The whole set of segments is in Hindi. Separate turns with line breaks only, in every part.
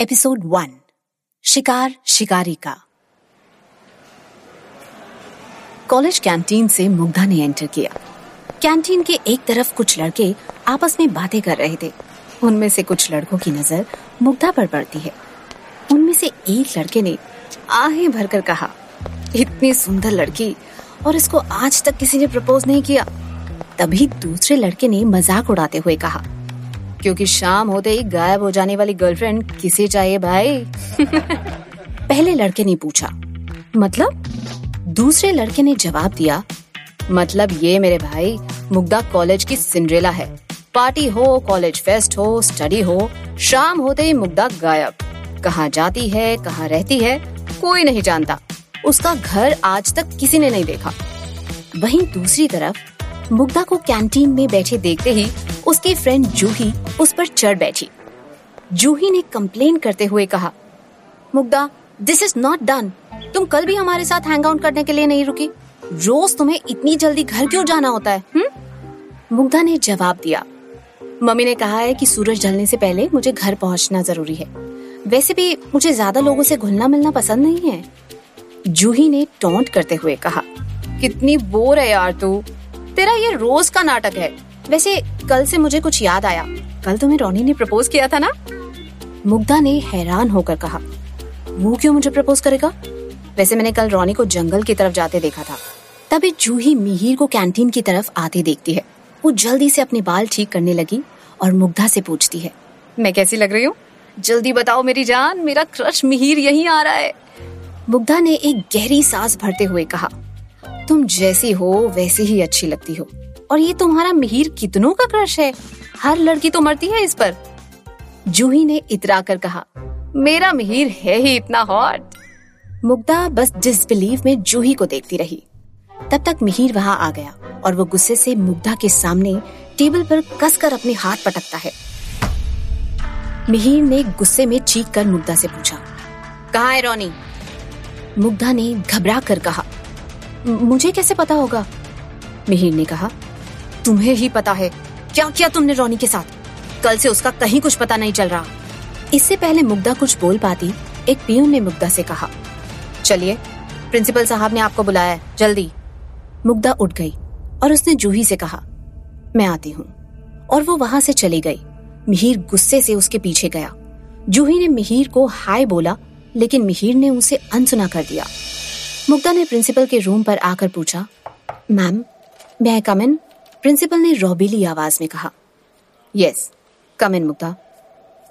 एपिसोड वन शिकार शिकारी का कॉलेज कैंटीन से मुग्धा ने एंटर किया। कैंटीन के एक तरफ़ कुछ लड़के आपस में बातें कर रहे थे। उनमें से कुछ लड़कों की नज़र मुग्धा पर पड़ती है। उनमें से एक लड़के ने आहें भरकर कहा, इतनी सुंदर लड़की, और इसको आज तक किसी ने प्रपोज नहीं किया। तभी दूसरे लड़के ने मज़ाक उड़ाते हुए कहा क्योंकि शाम होते ही गायब हो जाने वाली गर्लफ्रेंड किसे चाहिए भाई? पहले लड़के ने पूछा मतलब? दूसरे लड़के ने जवाब दिया मतलब ये मेरे भाई मुग्धा कॉलेज की सिंड्रेला है। पार्टी हो कॉलेज फेस्ट हो स्टडी हो शाम होते ही मुग्धा गायब। कहाँ जाती है कहाँ रहती है कोई नहीं जानता। उसका घर आज तक किसी ने नहीं देखा। वहीं दूसरी तरफ़ मुग्धा को कैंटीन में बैठे देखते ही उसकी फ्रेंड जूही उस पर चढ़ बैठी। जूही ने कंप्लेन करते हुए कहा, Mugdha this is not done तुम कल भी हमारे साथ हैंग आउट करने के लिए नहीं रुकी। रोज तुम्हें इतनी जल्दी घर क्यों जाना होता है हुँ? मुग्धा ने जवाब दिया, मम्मी ने कहा है कि सूरज ढलने से पहले मुझे घर पहुँचना ज़रूरी है। वैसे भी मुझे ज़्यादा लोगों से घुलना मिलना पसंद नहीं है। जूही ने टोंट करते हुए कहा, कितनी बोर है यार तू। तेरा ये रोज का नाटक है। वैसे कल से मुझे कुछ याद आया। कल तुम्हें रोनी ने प्रपोज किया था ना? मुग्धा ने हैरान होकर कहा वो क्यों मुझे प्रपोज करेगा? वैसे मैंने कल रोनी को जंगल की तरफ़ जाते देखा था। तभी जूही मिहिर को कैंटीन की तरफ़ आते देखती है। वो जल्दी से अपने बाल ठीक करने लगी और मुग्धा से पूछती है, मैं कैसी लग रही हूँ? जल्दी बताओ मेरी जान, मेरा क्रश मिहिर यहीं आ रहा है। मुग्धा ने एक गहरी सांस भरते हुए कहा, तुम जैसी हो, वैसी ही अच्छी लगती हो। और ये तुम्हारा मिहिर कितनों का क्रश है? हर लड़की तो मरती है इस पर। जूही ने इतरा कर कहा, मेरा मिहिर है ही इतना हॉट मुग्धा बस डिसबिलीव में जूही को देखती रही। तब तक मिहिर वहाँ आ गया और वो गुस्से से मुग्धा के सामने टेबल पर कसकर अपने हाथ पटकता है। मिहिर ने गुस्से में चीख कर मुग्धा से पूछा, कहा है रोनी? मुग्धा ने घबरा कर कहा मुझे कैसे पता होगा? मिहिर ने कहा तुम्हें ही पता है क्या किया तुमने रोनी के साथ। कल से उसका कहीं कुछ पता नहीं चल रहा। इससे पहले मुग्धा कुछ बोल पाती, एक पियून ने मुग्धा से कहा। चलिए, प्रिंसिपल साहब ने आपको बुलाया जल्दी। मुग्धा उठ गई और उसने जूही से कहा, मैं आती हूँ। और वो वहाँ से चली गई। मिहिर गुस्से से उसके पीछे गया। जूही ने मिहिर को हाय बोला, लेकिन मिहिर ने उसे अनसुना कर दिया। मुग्धा ने प्रिंसिपल के रूम पर आकर पूछा, मैम मैं कम इन प्रिंसिपल ने रोबीली आवाज़ में कहा, yes, come in Mugdha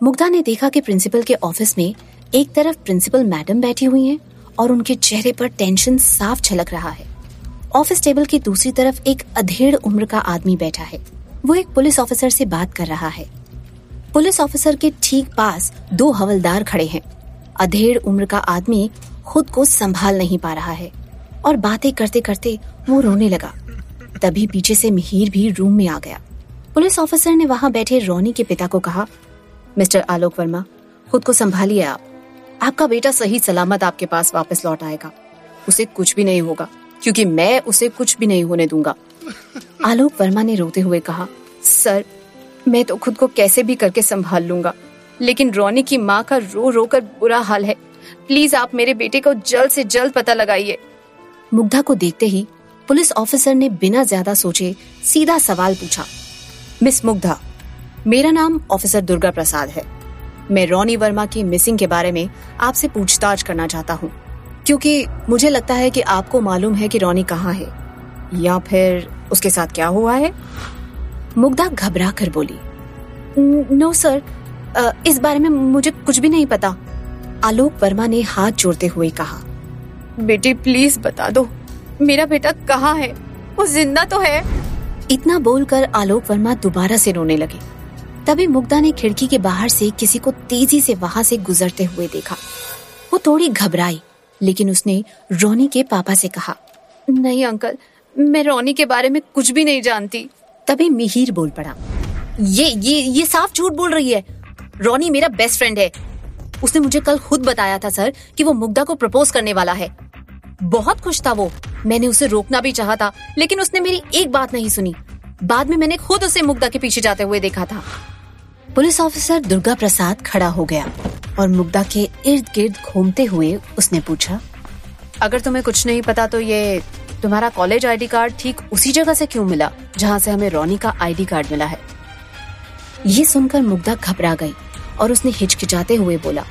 Mugdha ने देखा कि प्रिंसिपल के ऑफ़िस में एक तरफ़ प्रिंसिपल मैडम बैठी हुई हैं और उनके चेहरे पर टेंशन साफ़ झलक रहा है। ऑफ़िस टेबल की दूसरी तरफ़ एक अधेड़ उम्र का आदमी बैठा है। वो एक पुलिस ऑफिसर से बात कर रहा है। पुलिस ऑफिसर के ठीक पास दो हवलदार खड़े हैं। अधेड़ उम्र का आदमी खुद को संभाल नहीं पा रहा है और बातें करते करते वो रोने लगा। तभी पीछे से मिहिर भी रूम में आ गया। पुलिस ऑफिसर ने वहाँ बैठे रोनी के पिता को कहा मिस्टर आलोक वर्मा खुद को संभालिए आप। आपका बेटा सही सलामत आपके पास वापस लौट आएगा। उसे कुछ भी नहीं होगा क्योंकि मैं उसे कुछ भी नहीं होने दूँगा। आलोक वर्मा ने रोते हुए कहा सर मैं तो खुद को कैसे भी करके संभाल लूँगा लेकिन रोनी की माँ का रो रो कर बुरा हाल है। प्लीज़ आप मेरे बेटे को जल्द से जल्द पता लगाइए। मुग्धा को देखते ही पुलिस ऑफिसर ने बिना ज़्यादा सोचे सीधा सवाल पूछा, मिस मुग्धा, मेरा नाम ऑफिसर दुर्गा प्रसाद है। मैं रोनी वर्मा की मिसिंग के बारे में आपसे पूछताछ करना चाहता हूँ, क्योंकि मुझे लगता है कि आपको मालूम है कि रोनी कहाँ है, या फिर उसके साथ क्या हुआ है? मुग्धा घबरा कर बोली, नो, सर इस बारे में मुझे कुछ भी नहीं पता। आलोक वर्मा ने हाथ जोड़ते हुए कहा, बेटी, प्लीज़ बता दो मेरा बेटा कहाँ है? वो ज़िंदा तो है। इतना बोलकर आलोक वर्मा दोबारा से रोने लगे। तभी मुग्धा ने खिड़की के बाहर से किसी को तेज़ी से वहाँ से गुजरते हुए देखा। वो थोड़ी घबराई लेकिन उसने रोनी के पापा से कहा नहीं अंकल मैं रोनी के बारे में कुछ भी नहीं जानती। तभी मिहिर बोल पड़ा ये ये ये साफ़ झूठ बोल रही है। रोनी मेरा बेस्ट फ्रेंड है। उसने मुझे कल खुद बताया था सर कि वो मुग्धा को प्रपोज करने वाला है। बहुत खुश था वो। मैंने उसे रोकना भी चाहा था लेकिन उसने मेरी एक बात नहीं सुनी। बाद में मैंने खुद उसे मुग्धा के पीछे जाते हुए देखा था। पुलिस ऑफिसर दुर्गा प्रसाद खड़ा हो गया और मुग्धा के इर्द गिर्द घूमते हुए उसने पूछा अगर तुम्हें कुछ नहीं पता तो ये तुम्हारा कॉलेज आईडी कार्ड ठीक उसी जगह से क्यों मिला जहाँ से हमें रोनी का आईडी कार्ड मिला है? ये सुनकर मुग्धा घबरा गई और उसने हिचकिचाते हुए बोला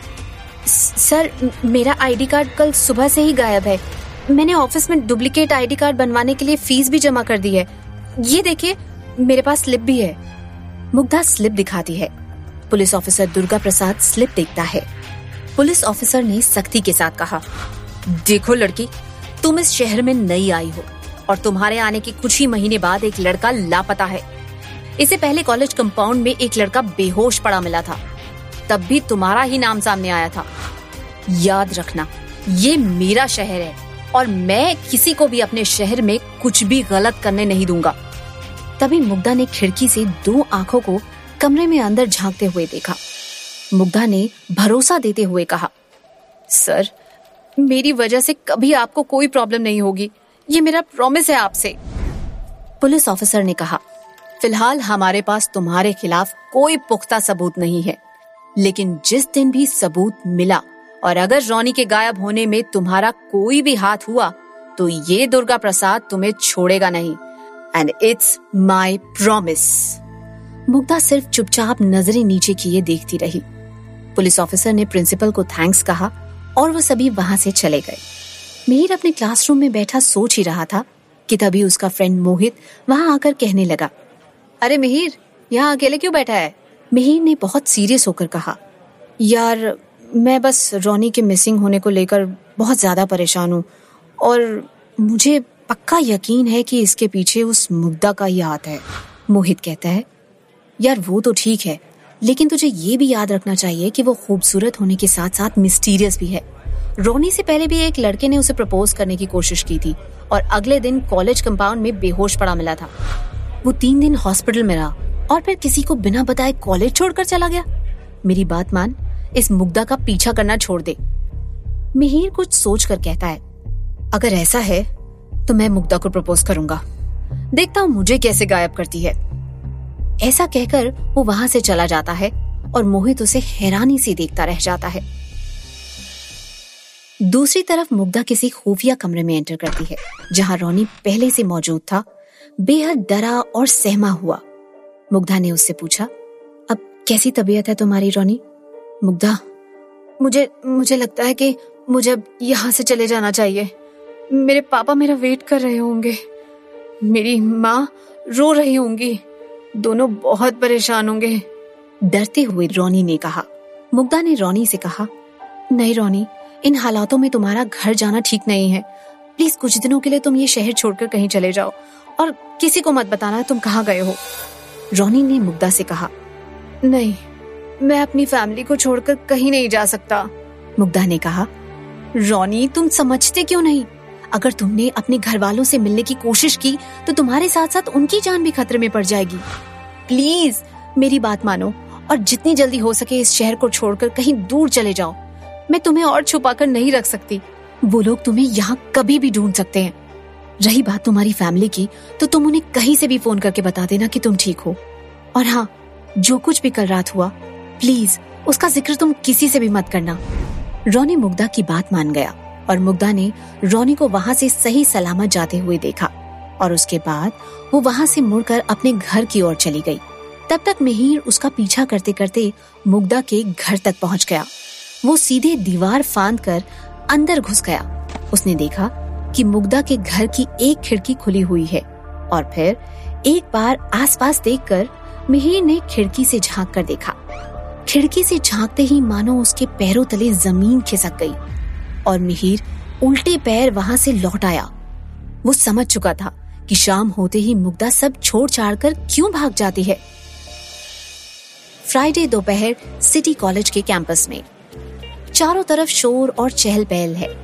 सर मेरा आईडी कार्ड कल सुबह से ही गायब है। मैंने ऑफ़िस में डुप्लीकेट आईडी कार्ड बनवाने के लिए फ़ीस भी जमा कर दी है। ये देखिए, मेरे पास स्लिप भी है। मुग्धा स्लिप दिखाती है। Police officer Durga Prasad slip देखता है। पुलिस ऑफिसर ने सख्ती के साथ कहा, देखो लड़की, तुम इस शहर में नई आई हो और तुम्हारे आने के कुछ ही महीने बाद एक लड़का लापता है। इसे पहले कॉलेज कंपाउंड में एक लड़का बेहोश पड़ा मिला था। तब भी तुम्हारा ही नाम सामने आया था। याद रखना, ये मेरा शहर है। और मैं किसी को भी अपने शहर में कुछ भी गलत करने नहीं दूँगा। तभी मुग्धा ने खिड़की से दो आँखों को कमरे में अंदर झांकते हुए देखा। मुग्धा ने भरोसा देते हुए कहा, सर, मेरी वजह से कभी आपको कोई प्रॉब्लम नहीं होगी। ये मेरा प्रॉमिस है आपसे। पुलिस ऑफिसर ने कहा, फ़िलहाल हमारे पास तुम्हारे खिलाफ कोई पुख्ता सबूत नहीं है। लेकिन जिस दिन भी सबूत मिला और अगर रोनी के गायब होने में तुम्हारा कोई भी हाथ हुआ तो ये दुर्गा प्रसाद तुम्हें छोड़ेगा नहीं। And it's my promise Mugdha सिर्फ़ चुपचाप नज़रें नीचे किए देखती रही। पुलिस ऑफिसर ने प्रिंसिपल को थैंक्स कहा और वो सभी वहाँ से चले गए। मिहिर अपने क्लासरूम में बैठा सोच ही रहा था कि तभी उसका फ्रेंड मोहित वहाँ आकर कहने लगा, अरे मिहिर, यहाँ अकेले क्यों बैठा है? मिहिर ने बहुत सीरियस होकर कहा, यार मैं बस रोनी के मिसिंग होने को लेकर बहुत ज़्यादा परेशान हूँ। और मुझे पक्का यकीन है कि इसके पीछे उस मुग्धा का ही हाथ है। मोहित कहता है, यार, वो तो ठीक है, लेकिन तुझे ये भी याद रखना चाहिए कि वो खूबसूरत होने के साथ साथ मिस्टीरियस भी है। रोनी से पहले भी एक लड़के ने उसे प्रपोज करने की कोशिश की थी और अगले दिन कॉलेज कंपाउंड में बेहोश पड़ा मिला था। वो तीन दिन हॉस्पिटल में रहा और फिर किसी को बिना बताए कॉलेज छोड़कर चला गया। मेरी बात मान इस मुग्धा का पीछा करना छोड़ दे। मिहिर कुछ सोच कर कहता है, अगर ऐसा है तो मैं मुग्धा को प्रपोज करूँगा। देखता हूँ मुझे कैसे गायब करती है। ऐसा कहकर वो वहाँ से चला जाता है और मोहित उसे हैरानी से देखता रह जाता है। दूसरी तरफ़ मुग्धा किसी खुफिया कमरे में एंटर करती है, जहाँ रोनी पहले से मौजूद था, बेहद डरा और सहमा हुआ। मुग्धा ने उससे पूछा, अब कैसी तबीयत है तुम्हारी रोनी? मुग्धा, मुझे मुझे लगता है कि मुझे अब यहाँ से चले जाना चाहिए। मेरे पापा मेरा वेट कर रहे होंगे। मेरी माँ रो रही होंगी। दोनों बहुत परेशान होंगे। डरते हुए रोनी ने कहा। मुग्धा ने रोनी से कहा, नहीं रोनी, इन हालातों में तुम्हारा घर जाना ठीक नहीं है। प्लीज़ कुछ दिनों के लिए तुम ये शहर छोड़कर कहीं चले जाओ। और किसी को मत बताना तुम कहाँ गए हो। रोनी ने मुग्धा से कहा, नहीं मैं अपनी फैमिली को छोड़कर कहीं नहीं जा सकता। मुग्धा ने कहा, रोनी, तुम समझते क्यों नहीं? अगर तुमने अपने घर वालों से मिलने की कोशिश की तो तुम्हारे साथ साथ उनकी जान भी खतरे में पड़ जाएगी। प्लीज़, मेरी बात मानो और जितनी जल्दी हो सके इस शहर को छोड़कर कहीं दूर चले जाओ। मैं तुम्हें और छुपा कर नहीं रख सकती। वो लोग तुम्हें यहाँ कभी भी ढूंढ सकते हैं। रही बात तुम्हारी फैमिली की तो तुम उन्हें कहीं से भी फ़ोन करके बता देना कि तुम ठीक हो। और हाँ जो कुछ भी कल रात हुआ प्लीज़ उसका ज़िक्र तुम किसी से भी मत करना। रोनी मुग्धा की बात मान गया और मुग्धा ने रोनी को वहाँ से सही सलामत जाते हुए देखा और उसके बाद वो वहाँ से मुड़कर अपने घर की ओर चली गई। तब तक मिहिर उसका पीछा करते करते मुग्धा के घर तक पहुँच गया। वो सीधे दीवार फांद कर अंदर घुस गया। उसने देखा कि मुग्धा के घर की एक खिड़की खुली हुई है और फिर एक बार आसपास देखकर मिहिर ने खिड़की से झाँक कर देखा। खिड़की से झांकते ही मानो उसके पैरों तले ज़मीन खिसक गई और मिहिर उल्टे पैर वहाँ से लौट आया। वो समझ चुका था कि शाम होते ही मुग्धा सब छोड़ छाड़ कर क्यों भाग जाती है। फ्राइडे दोपहर सिटी कॉलेज के कैंपस में। चारों तरफ़ शोर और चहल पहल है।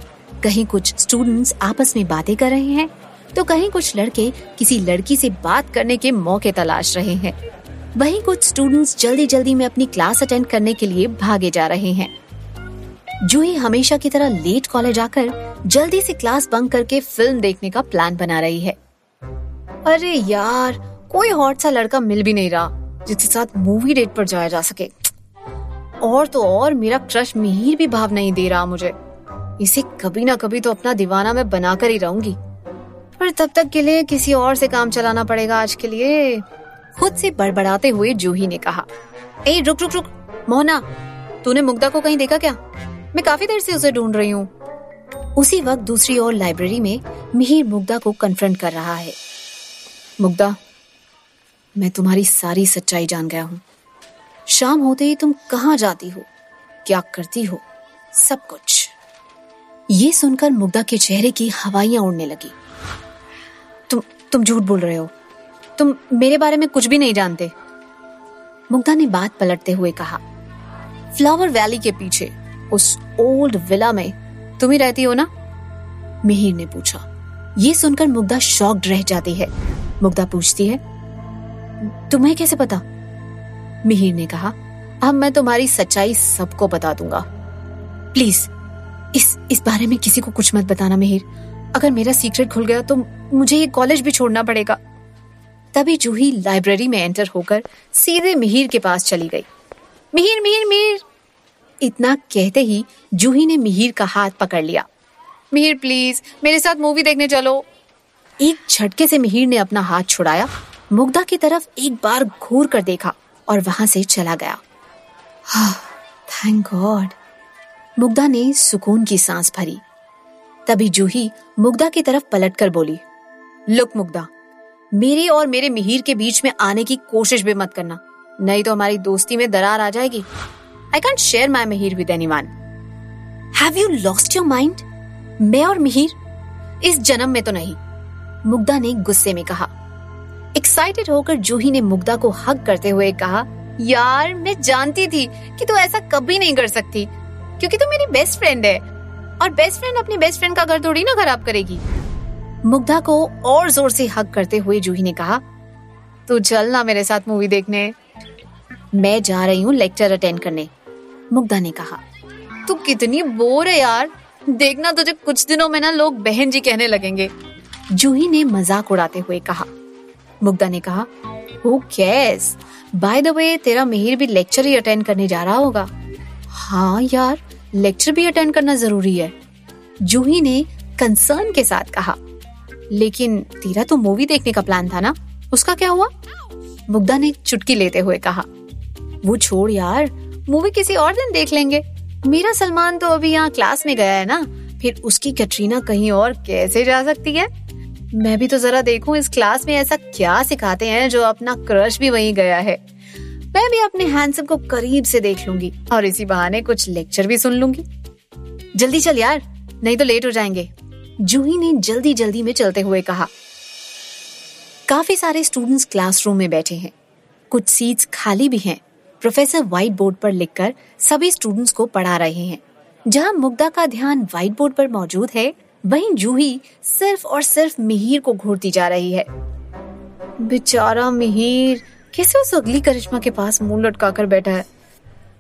कहीं कुछ स्टूडेंट्स आपस में बातें कर रहे हैं तो कहीं कुछ लड़के किसी लड़की से बात करने के मौके तलाश रहे हैं। वहीं कुछ स्टूडेंट्स जल्दी जल्दी में अपनी क्लास अटेंड करने के लिए भागे जा रहे हैं। जूही हमेशा की तरह लेट कॉलेज आकर जल्दी से क्लास बंक करके फ़िल्म देखने का प्लान बना रही है। अरे यार, कोई हॉट सा लड़का मिल भी नहीं रहा, जिसके साथ मूवी डेट पर जाया जा सके। और तो और मेरा क्रश मिहिर भी भाव नहीं दे रहा मुझे। इसे कभी ना कभी तो अपना दीवाना मैं बनाकर ही रहूँगी। पर तब तक के लिए किसी और से काम चलाना पड़ेगा आज के लिए। खुद से बड़बड़ाते हुए जूही ने कहा, ए, रुक रुक रुक, मोहना, तूने मुग्धा को कहीं देखा क्या? मैं काफ़ी देर से उसे ढूंढ रही हूँ। उसी वक्त दूसरी ओर लाइब्रेरी में मिहिर मुग्धा को कन्फ्रंट कर रहा है। मुग्धा, मैं तुम्हारी सारी सच्चाई जान गया हूँ। शाम होते ही तुम कहाँ जाती हो? क्या करती हो? सब कुछ। ये सुनकर मुग्धा के चेहरे की हवाइयाँ उड़ने लगी। तुम तुम झूठ बोल रहे हो। तुम मेरे बारे में कुछ भी नहीं जानते। मुग्धा ने बात पलटते हुए कहा फ्लावर वैली के पीछे, उस ओल्ड विला में तुम ही रहती हो ना? मिहिर ने पूछा। ये सुनकर मुग्धा शॉक्ड रह जाती है। मुग्धा पूछती है, तुम्हें कैसे पता? मिहिर ने कहा, अब मैं तुम्हारी सच्चाई सबको बता दूँगा। प्लीज़, इस इस बारे में किसी को कुछ मत बताना मिहिर। अगर मेरा सीक्रेट खुल गया तो मुझे ये कॉलेज भी छोड़ना पड़ेगा। तभी जूही लाइब्रेरी में एंटर होकर सीधे मिहिर के पास चली गई। मिहिर मिहिर मिहिर। इतना कहते ही जूही ने मिहिर का हाथ पकड़ लिया। मिहिर प्लीज़ मेरे साथ मूवी देखने चलो। एक झटके से मिहिर ने अपना हाथ छुड़ाया। मुग्धा की तरफ़ एक बार घूर कर देखा और वहाँ से चला गया। थैंक गॉड मुग्धा ने सुकून की सांस भरी। तभी जूही मुग्धा की तरफ़ पलटकर बोली, लुक मुग्धा मेरे और मेरे मिहिर के बीच में आने की कोशिश भी मत करना। नहीं तो हमारी दोस्ती में दरार आ जाएगी। I can't share my Mihir with anyone have you lost your mind मैं और मिहिर? इस जन्म में तो नहीं। मुग्धा ने गुस्से में कहा। एक्साइटेड होकर जूही ने मुग्धा को हक करते हुए कहा, यार, मैं जानती थी कि तू तो ऐसा कभी नहीं कर सकती, क्योंकि तू तो मेरी बेस्ट फ्रेंड है। और बेस्ट फ्रेंड अपनी बेस्ट फ्रेंड का घर थोड़ी ना खराब करेगी। मुग्धा को और ज़ोर से हक करते हुए जूही ने कहा, तू चल ना मेरे साथ मूवी देखने। मैं जा रही हूँ लेक्चर अटेंड करने, मुग्धा ने कहा। तू कितनी बोर है यार। देखना तुझे कुछ दिनों में ना लोग बहन जी कहने लगेंगे। जूही ने मज़ाक उड़ाते हुए कहा। मुग्धा ने कहा who cares by the way तेरा मिहिर भी लेक्चर ही अटेंड करने जा रहा होगा। हाँ यार लेक्चर भी अटेंड करना ज़रूरी है, जूही ने कंसर्न के साथ कहा। लेकिन तेरा तो मूवी देखने का प्लान था ना? उसका क्या हुआ? मुग्धा ने चुटकी लेते हुए कहा, वो छोड़ यार मूवी किसी और दिन देख लेंगे। मेरा सलमान तो अभी यहाँ क्लास में गया है ना? फिर उसकी कटरीना कहीं और कैसे जा सकती है? मैं भी तो जरा देखूँ, इस क्लास में ऐसा क्या सिखाते हैं जो अपना क्रश भी वहीं गया है। मैं भी अपने हैंडसम को करीब से देख लूँगी और इसी बहाने कुछ लेक्चर भी सुन लूँगी। जल्दी चल यार, नहीं तो लेट हो जाएँगे। जूही ने जल्दी जल्दी में चलते हुए कहा, काफ़ी सारे स्टूडेंट्स क्लासरूम में बैठे हैं। कुछ सीट्स खाली भी हैं। प्रोफेसर व्हाइट बोर्ड पर लिखकर सभी स्टूडेंट्स को पढ़ा रहे हैं। जहाँ मुग्धा का ध्यान व्हाइट बोर्ड पर मौजूद है, वहीं जूही सिर्फ़ और सिर्फ़ मिहिर को घूरती जा रही है। बेचारा मिहिर, कैसे उस अगली करिश्मा के पास मुँह लटका कर बैठा है।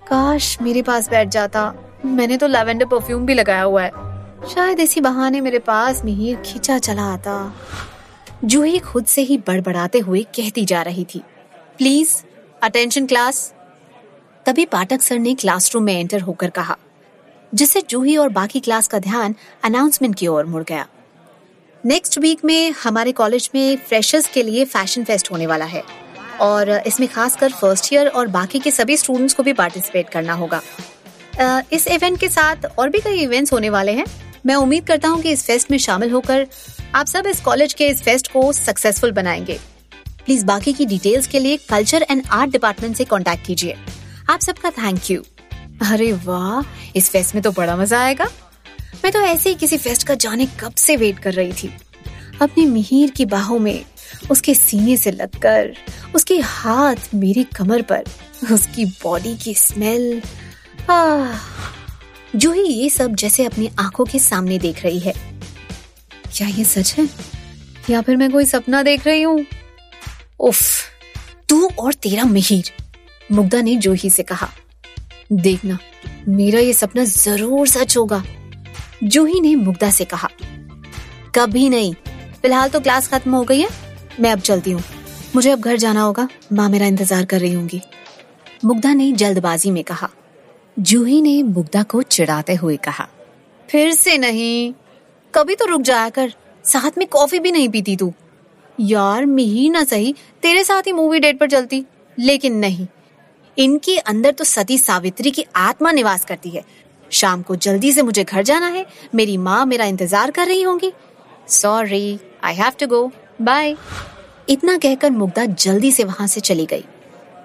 काश मेरे पास बैठ जाता। मैंने तो लैवेंडर परफ्यूम भी लगाया हुआ है। शायद इसी बहाने मेरे पास मिहिर खींचा चला आता। जूही खुद से ही बड़बड़ाते हुए कहती जा रही थी, प्लीज़ अटेंशन क्लास तभी पाठक सर ने क्लासरूम में एंटर होकर कहा, जिससे जूही और बाकी क्लास का ध्यान अनाउंसमेंट की ओर मुड़ गया। नेक्स्ट वीक में हमारे कॉलेज में फ्रेशर्स के लिए फ़ैशन फेस्ट होने वाला है और इसमें खासकर फ़र्स्ट ईयर और बाकी के सभी स्टूडेंट्स को भी पार्टिसिपेट करना होगा। इस इवेंट के साथ और भी कई इवेंट्स होने वाले हैं। मैं उम्मीद करता हूँ कि इस फेस्ट में शामिल होकर आप सब इस कॉलेज के इस फेस्ट को सक्सेसफुल बनाएँगे। प्लीज़ बाकी की डिटेल्स के लिए कल्चर एंड आर्ट डिपार्टमेंट से कांटेक्ट कीजिए। आप सबका थैंक यू अरे वाह, इस फेस्ट में तो बड़ा मज़ा आएगा। मैं तो ऐसे ही किसी फेस्ट का जाने कब से वेट कर रही थी। अपनी मिहिर की बाहों में, उसके सीने से लगकर उसके हाथ मेरी कमर पर, उसकी बॉडी की स्मेल जो ही ये सब जैसे अपनी आँखों के सामने देख रही है। क्या ये सच है? या फिर मैं कोई सपना देख रही हूँ? उफ, तू और तेरा मिहिर, मुग्धा ने जोही से कहा। देखना, मेरा ये सपना ज़रूर सच होगा जूही ने मुग्धा से कहा। कभी नहीं, फ़िलहाल तो क्लास खत्म हो गई है, मैं अब चलती हूँ। मुझे अब घर जाना होगा, माँ मेरा इंतज़ार कर रही होंगी। मुग्धा ने जल्दबाजी में कहा। जूही ने मुग्धा को चिढ़ाते हुए कहा, फिर से नहीं। कभी तो रुक जाया कर। साथ में कॉफ़ी भी नहीं पीती तू। यार, मिही ना सही। तेरे साथ ही मूवी डेट पर चलती। लेकिन नहीं, इनके अंदर तो सती सावित्री की आत्मा निवास करती है। शाम को जल्दी से मुझे घर जाना है। मेरी माँ मेरा इंतज़ार कर रही होंगी। Sorry I have to go bye इतना कहकर मुग्धा जल्दी से वहाँ से चली गई।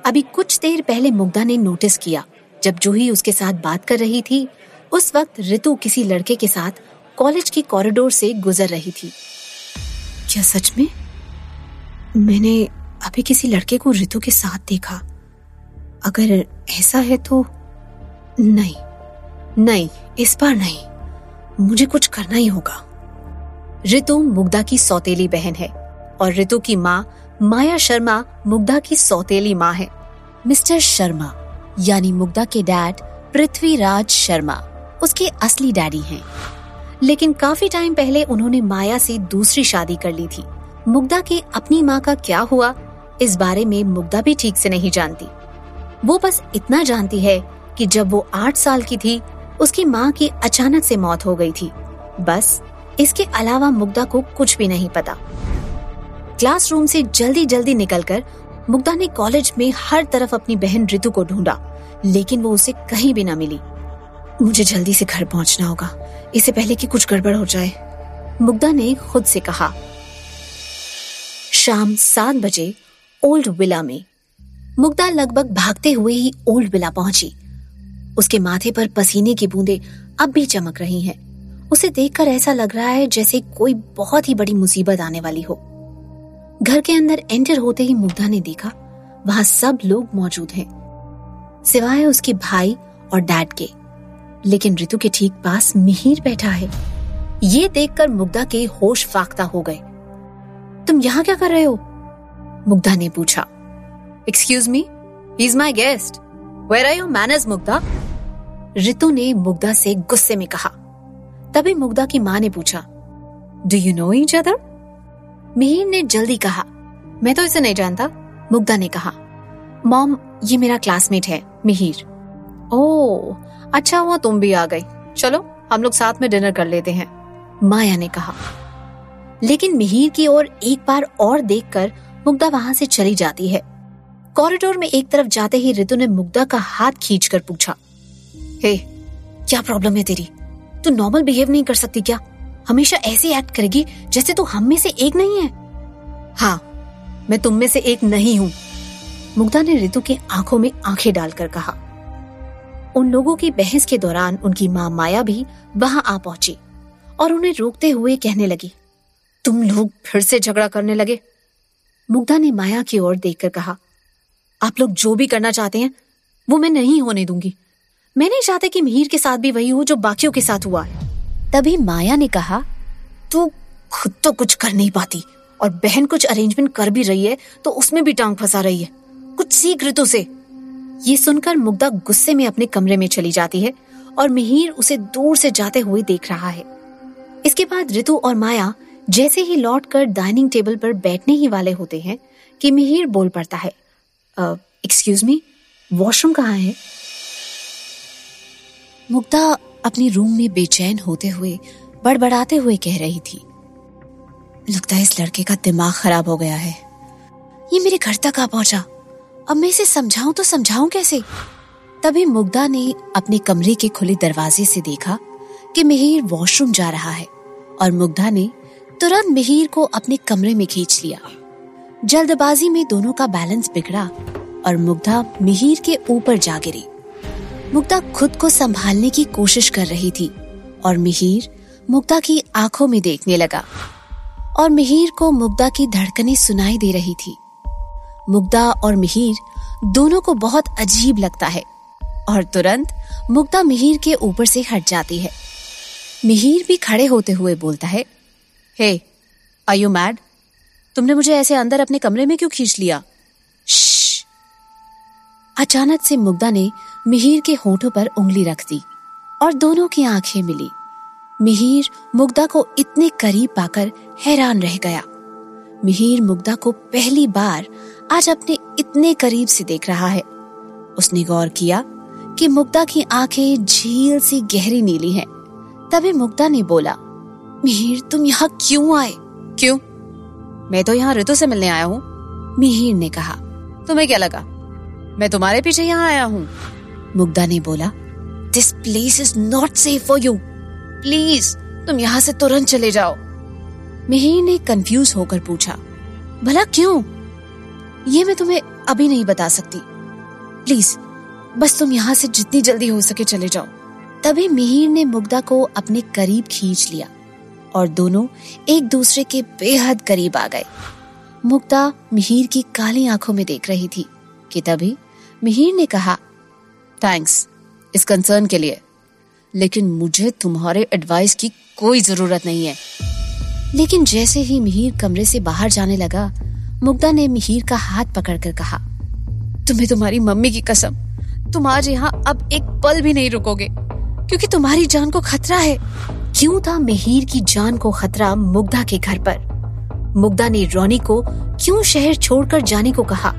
अभी कुछ देर पहले मुग्धा ने नोटिस किया। जब जूही उसके साथ बात कर रही थी उस वक्त ऋतु किसी लड़के के साथ कॉलेज की कॉरिडोर से गुजर रही थी। क्या सच में? मैंने अभी किसी लड़के को रितु के साथ देखा। अगर ऐसा है तो नहीं नहीं इस बार नहीं। मुझे कुछ करना ही होगा। ऋतु मुग्धा की सौतेली बहन है और ऋतु की माँ माया शर्मा मुग्धा की सौतेली माँ है। मिस्टर शर्मा। यानी मुग्धा के डैड पृथ्वीराज शर्मा। उसके असली डैडी हैं। लेकिन काफ़ी टाइम पहले उन्होंने माया से दूसरी शादी कर ली थी। मुग्धा की अपनी माँ का क्या हुआ, इस बारे में मुग्धा भी ठीक से नहीं जानती। वो बस इतना जानती है कि जब वो आठ साल की थी, उसकी माँ की अचानक से मौत हो गई थी। बस, इसके अलावा मुग्धा को कुछ भी नहीं पता। क्लासरूम से जल्दी जल्दी निकलकर मुग्धा ने कॉलेज में हर तरफ़ अपनी बहन ऋतु को ढूंढा। लेकिन वो उसे कहीं भी ना मिली। मुझे जल्दी से घर पहुँचना होगा। इससे पहले कि कुछ गड़बड़ हो जाए। मुग्धा ने खुद से कहा, शाम सात बजे ओल्ड विला में। मुग्धा लगभग भागते हुए ही ओल्ड विला पहुँची। उसके माथे पर पसीने की बूंदे अब भी चमक रही हैं। उसे देखकर ऐसा लग रहा है जैसे कोई बहुत ही बड़ी मुसीबत आने वाली हो। घर के अंदर एंटर होते ही मुग्धा ने देखा, वहाँ सब लोग मौजूद हैं। सिवाय उसके भाई और डैड के। लेकिन ऋतु के ठीक पास मिहिर बैठा है। ये देखकर मुग्धा के होश फाख्ता हो गए। तुम यहाँ क्या कर रहे हो? मुग्धा ने पूछा। Excuse me is my guest where are your manners Mugdha? Ritu ने मुग्धा से गुस्से में कहा। तभी मुग्धा की माँ ने पूछा। Do you know each other Mihir ने जल्दी कहा। मैं तो इसे नहीं जानता, मुग्धा ने कहा। मॉम ये मेरा क्लासमेट है मिहिर। ओ अच्छा हुआ तुम भी आ गई। चलो हम लोग साथ में डिनर कर लेते हैं माया ने कहा। लेकिन मिहिर की ओर एक बार और देखकर मुग्धा वहाँ से चली जाती है। कॉरिडोर में एक तरफ़ जाते ही ऋतु ने मुग्धा का हाथ खींचकर पूछा हे hey, क्या प्रॉब्लम है तेरी? तू नॉर्मल बिहेव नहीं कर सकती क्या? हमेशा ऐसे एक्ट करेगी जैसे तू हम में से एक नहीं है? हाँ मैं तुम में से एक नहीं हूँ। मुग्धा ने रितु की आँखों में आँखें डालकर कहा, उन लोगों की बहस के दौरान उनकी माँ माया भी वहाँ आ पहुँची और उन्हें रोकते हुए कहने लगी, तुम लोग फिर से झगड़ा करने लगे? मुग्धा ने माया की ओर देखकर कहा, आप लोग जो भी करना चाहते हैं, वो मैं नहीं होने दूँगी। मैं नहीं चाहती कि मिहिर के साथ भी वही हो जो बाकियों के साथ हुआ तभी माया ने कहा, तू खुद तो कुछ कर नहीं पाती और बहन कुछ अरेंजमेंट कर भी रही है तो उसमें भी टांग फंसा रही है। कुछ सीख ऋतु से। ये सुनकर मुग्धा गुस्से में अपने कमरे में चली जाती है और मिहिर उसे दूर से जाते हुए देख रहा है। इसके बाद ऋतु और माया जैसे ही लौट कर डाइनिंग टेबल पर बैठने ही वाले होते हैं कि मिहिर बोल पड़ता है एक्सक्यूज मी वॉशरूम कहाँ है? मुग्धा अपने रूम में बेचैन होते हुए, बड़बड़ाते हुए कह रही थी, लगता है इस लड़के का दिमाग खराब हो गया है। ये मेरे घर तक आ पहुँचा। अब मैं इसे समझाऊं तो समझाऊं कैसे? तभी मुग्धा ने अपने कमरे के खुले दरवाजे से देखा कि मिहिर वॉशरूम जा रहा है और मुग्धा ने तुरंत मिहिर को अपने कमरे में खींच लिया। जल्दबाजी में दोनों का बैलेंस बिगड़ा और मुग्धा मिहिर के ऊपर जा गिरी। मुग्धा खुद को संभालने की कोशिश कर रही थी और मिहिर मुग्धा की आँखों में देखने लगा और मिहिर को मुग्धा की धड़कनें सुनाई दे रही थी। मुग्धा और मिहिर दोनों को बहुत अजीब लगता है और तुरंत मुग्धा मिहिर के ऊपर से हट जाती है। मिहिर भी खड़े होते हुए बोलता है, हे आर यू मैड तुमने मुझे ऐसे अंदर अपने कमरे में क्यों खींच लिया? अचानक से मुग्धा ने मिहिर के होठों पर उंगली रख दी और दोनों की आँखें मिली। मिहिर मुग्धा को इतने करीब पाकर हैरान रह गया। मिहिर मुग्धा को पहली बार आज अपने इतने करीब से देख रहा है। उसने गौर किया कि मुग्धा की आँखें झील सी गहरी नीली हैं। तभी मुग्धा ने बोला मिहिर तुम यहाँ क्यों आए? क्यों? मैं तो यहाँ ऋतु से मिलने आया हूँ। मिहिर ने कहा तुम्हें क्या लगा? मैं तुम्हारे पीछे यहाँ आया हूँ। मुग्धा ने बोला this place is not safe for you please तुम यहाँ से तुरंत चले जाओ। मिहिर ने कंफ्यूज होकर पूछा, भला क्यों? ये मैं तुम्हें अभी नहीं बता सकती। प्लीज़ बस तुम यहाँ से जितनी जल्दी हो सके चले जाओ। तभी मिहिर ने मुग्धा को अपने करीब खींच लिया और दोनों एक दूसरे के बेहद करीब आ गए। मुग्धा मिहिर की काली आँखों में देख रही थी कि तभी मिहिर ने कहा थैंक्स इस कंसर्न के लिए। लेकिन मुझे तुम्हारे एडवाइस की कोई ज़रूरत नहीं है। लेकिन जैसे ही मिहिर कमरे से बाहर जाने लगा, मुग्धा ने मिहिर का हाथ पकड़कर कहा, तुम्हें तुम्हारी मम्मी की कसम, तुम आज यहाँ अब एक पल भी नहीं रुकोगे, क्योंकि तुम्हारी जान को खतरा है। क्यों था मिहिर की जान को खतरा मुग्धा के घर पर? मुग्धा ने रोनी को क्यों शहर छोड़कर जाने को कहा?